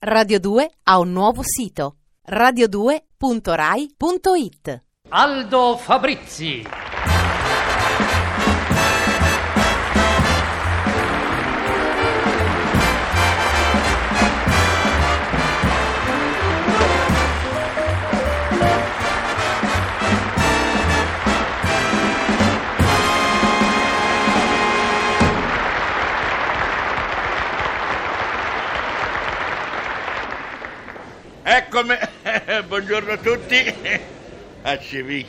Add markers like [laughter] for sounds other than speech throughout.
Radio 2 ha un nuovo sito radio2.rai.it Aldo Fabrizi. Buongiorno a tutti. Ah, ci.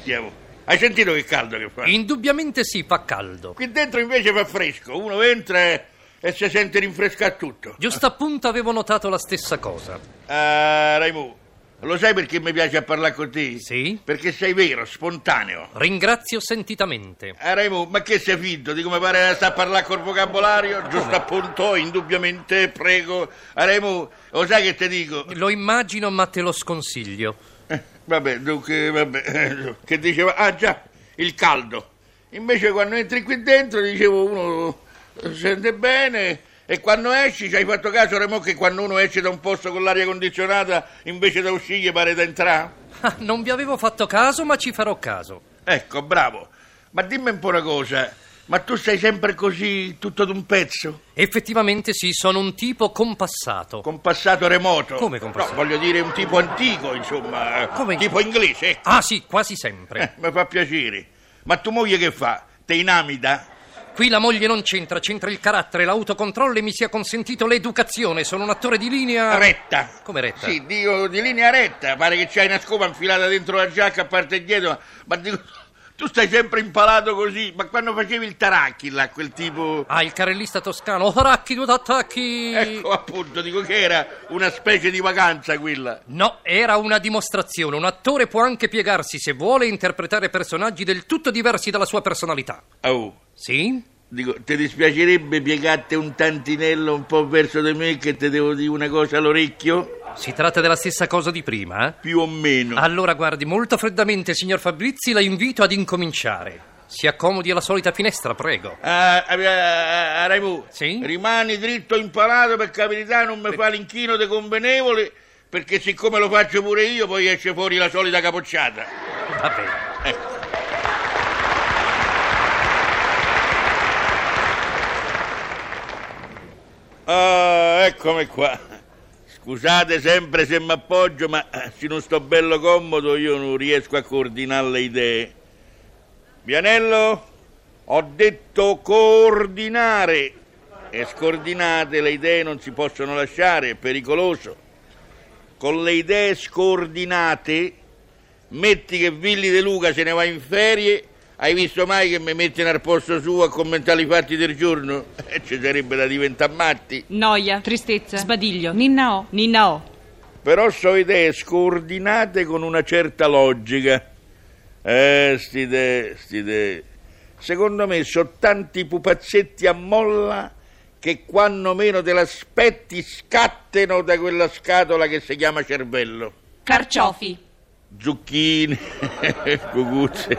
Hai sentito che caldo che fa? Indubbiamente sì, fa caldo. Qui dentro invece fa fresco. Uno entra e, e si sente rinfrescato tutto. Giusto appunto avevo notato la stessa cosa. Ah, Raimu, lo sai perché mi piace parlare con te? Sì? Perché sei vero, spontaneo. Ringrazio sentitamente. Ah, Raimu, ma che sei finto? Di come pare sta a parlare col vocabolario? Giusto appunto, indubbiamente, prego. Ah, Raimu, lo sai che ti dico? Lo immagino, ma te lo sconsiglio. Eh, vabbè, dunque, vabbè. eh, [laughs] Che diceva? Ah, già, il caldo. Invece quando entri qui dentro, dicevo, uno sente bene e quando esci, ci hai fatto caso, Remo, che quando uno esce da un posto con l'aria condizionata, invece da uscire pare da entrare? [laughs] Ah, non vi avevo fatto caso, ma ci farò caso. Ecco, bravo. Ma dimmi un po' una cosa, ma tu sei sempre così, tutto d'un pezzo? Effettivamente sì, sono un tipo compassato. Con passato remoto? Come con passato? No, voglio dire un tipo antico, insomma. Come? Tipo inglese, ecco. Ah sì, quasi sempre. Eh, mi fa piacere. Ma tu moglie che fa? Te inamida? Qui la moglie non c'entra, c'entra il carattere, l'autocontrollo e mi sia consentito l'educazione. Sono un attore di linea... Retta. Come retta? Sì, dico di linea retta. Pare che c'hai una scopa infilata dentro la giacca a parte dietro. Ma dico, tu stai sempre impalato così. Ma quando facevi il taracchi là, quel tipo. Ah, il carrellista toscano. Oh, racchi, due attacchi. Ecco appunto, dico che era una specie di vacanza quella. No, era una dimostrazione. Un attore può anche piegarsi se vuole interpretare personaggi del tutto diversi dalla sua personalità. Oh, Sì? Dico, ti dispiacerebbe piegarti un tantinello un po' verso di me che ti devo dire una cosa all'orecchio? Si tratta della stessa cosa di prima, eh? Più o meno. Allora, guardi, molto freddamente, signor Fabrizi, la invito ad incominciare. Si accomodi alla solita finestra, prego. Ah, ah, ah, ah, Raimu, Sì? rimani dritto impalato per carità, non mi fa l'inchino de convenevole, perché siccome lo faccio pure io, poi esce fuori la solita capocciata. Va bene. Ecco. Ah, eccomi qua. Scusate sempre se mi appoggio, ma se non sto bello comodo io non riesco a coordinare le idee. Vianello, ho detto coordinare. E scordinate le idee non si possono lasciare, è pericoloso. Con le idee scordinate, metti che Villi De Luca se ne va in ferie, hai visto mai che mi mettono al posto suo a commentare i fatti del giorno? Eh, ci sarebbe da diventare matti. Noia, tristezza, sbadiglio, ninna o, ninna o. Però so idee scordinate con una certa logica. Eh, sti idee, sti idee. Secondo me sono tanti pupazzetti a molla che quando meno te l'aspetti scattano da quella scatola che si chiama cervello. Carciofi. Zucchine, [laughs] cucuzze,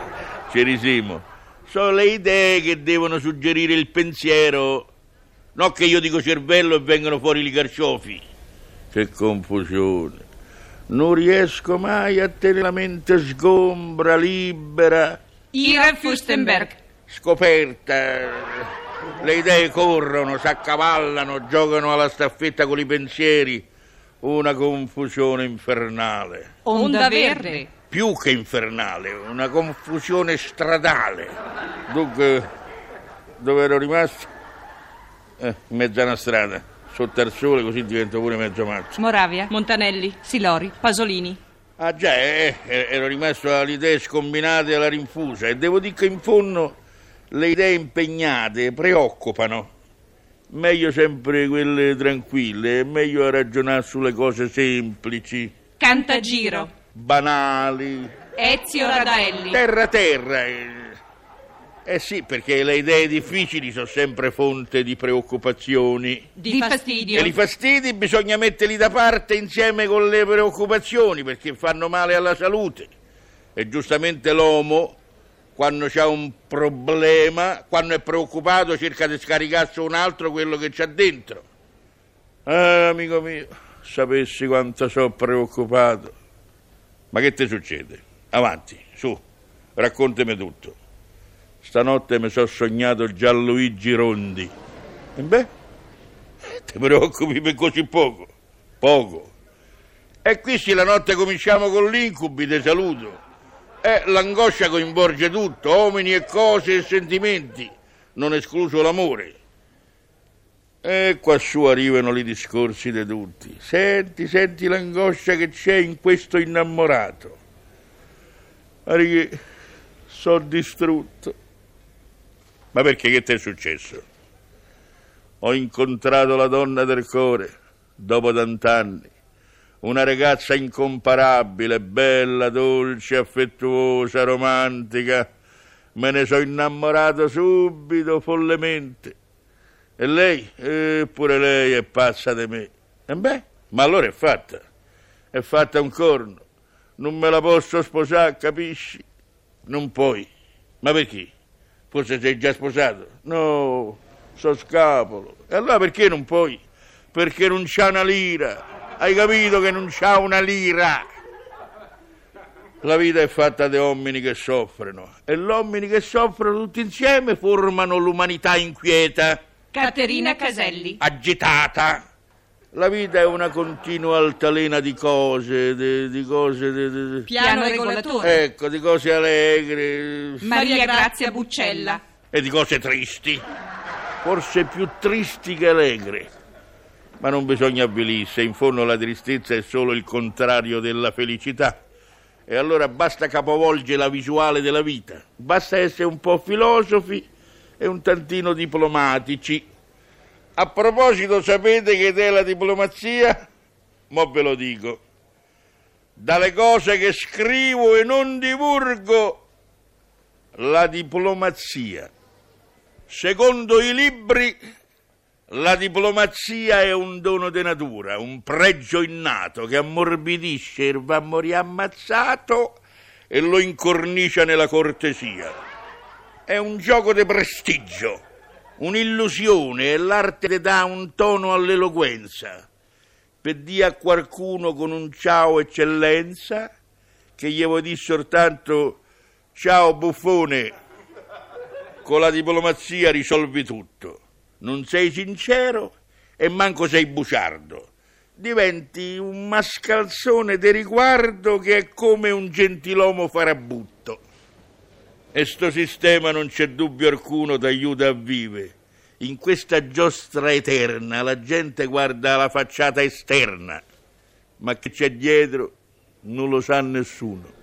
ci risiamo. Sono le idee che devono suggerire il pensiero. No che io dico cervello e vengono fuori i carciofi. Che confusione. Non riesco mai a tenere la mente sgombra, libera, Ira Furstenberg. scoperta. Le idee corrono, si accavallano, giocano alla staffetta con i pensieri. Una confusione infernale. Onda verde. Più che infernale, una confusione stradale. Dunque, dove ero rimasto? Eh, in mezzo a una strada, sotto al sole, così divento pure mezzo matto. Moravia, Montanelli, Silori, Pasolini. Ah già, eh, eh, ero rimasto alle idee scombinate alla rinfusa e devo dire che in fondo le idee impegnate preoccupano. Meglio sempre quelle tranquille, è meglio ragionare sulle cose semplici, Cantagiro. Banali, Ezio Radaelli. Terra terra. Eh sì, perché le idee difficili sono sempre fonte di preoccupazioni. Di fastidio. E i fastidi bisogna metterli da parte insieme con le preoccupazioni perché fanno male alla salute. E giustamente l'uomo, quando c'ha un problema, quando è preoccupato, cerca di scaricare su un altro quello che c'ha dentro. Ah, amico mio, sapessi quanto sono preoccupato. Ma che ti succede? Avanti, su, raccontami tutto. Stanotte mi sono sognato Gianluigi Rondi. E beh, ti preoccupi per così poco? Poco. E qui sì, la notte cominciamo con l'incubi, ti saluto. E l'angoscia coinvolge tutto, uomini e cose e sentimenti, non escluso l'amore. E quassù arrivano i discorsi di tutti. Senti, senti l'angoscia che c'è in questo innamorato. Perché sono distrutto. Ma perché che ti è successo? Ho incontrato la donna del cuore dopo tant'anni. Una ragazza incomparabile, bella, dolce, affettuosa, romantica. Me ne sono innamorato subito, follemente. E lei? Eppure lei è pazza di me. E beh, ma allora è fatta. È fatta un corno. Non me la posso sposare, capisci? Non puoi. Ma perché? Forse sei già sposato? No, so scapolo. E allora perché non puoi? Perché non c'ha una lira. Hai capito che non c'ha una lira? La vita è fatta di uomini che soffrono e gli uomini che soffrono tutti insieme formano l'umanità inquieta. Caterina Caselli. agitata. La vita è una continua altalena di cose, di, di cose. di- di- Piano regolatore. ecco, di cose allegre Maria Grazia Buccella. e di cose tristi. Forse più tristi che allegre. Ma non bisogna avvilirsi, in fondo la tristezza è solo il contrario della felicità. E allora basta capovolgere la visuale della vita. Basta essere un po' filosofi e un tantino diplomatici. A proposito, sapete che è la diplomazia? Mo ve lo dico. Dalle cose che scrivo e non divulgo, la diplomazia. Secondo i libri, la diplomazia è un dono di natura, un pregio innato che ammorbidisce il va ammazzato e lo incornicia nella cortesia. È un gioco di prestigio, un'illusione e l'arte che dà un tono all'eloquenza. Per dire a qualcuno con un ciao eccellenza che gli vuoi dire soltanto ciao buffone, con la diplomazia risolvi tutto. Non sei sincero e manco sei buciardo. Diventi un mascalzone di riguardo che è come un gentilomo farabutto. E sto sistema non c'è dubbio alcuno t'aiuta a vivere. In questa giostra eterna la gente guarda la facciata esterna, ma che c'è dietro non lo sa nessuno.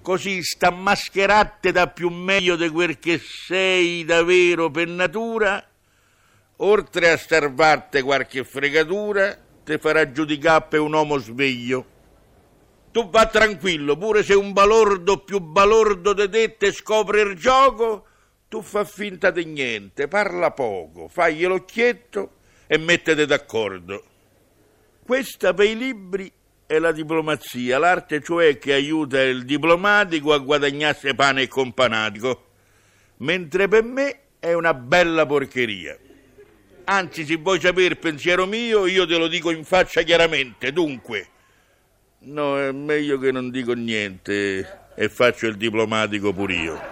Così sta mascherate da più meglio di quel che sei davvero per natura, oltre a starvarte qualche fregatura, te farà giudicare per un uomo sveglio. Tu va tranquillo, pure se un balordo più balordo di te te scopre il gioco, tu fa finta di niente, parla poco, fagli l'occhietto e mettete d'accordo. Questa per i libri è la diplomazia, l'arte cioè che aiuta il diplomatico a guadagnarsi pane e companatico, mentre per me è una bella porcheria. Anzi, se vuoi sapere il pensiero mio, io te lo dico in faccia chiaramente. Dunque, no, è meglio che non dico niente e faccio il diplomatico pure io.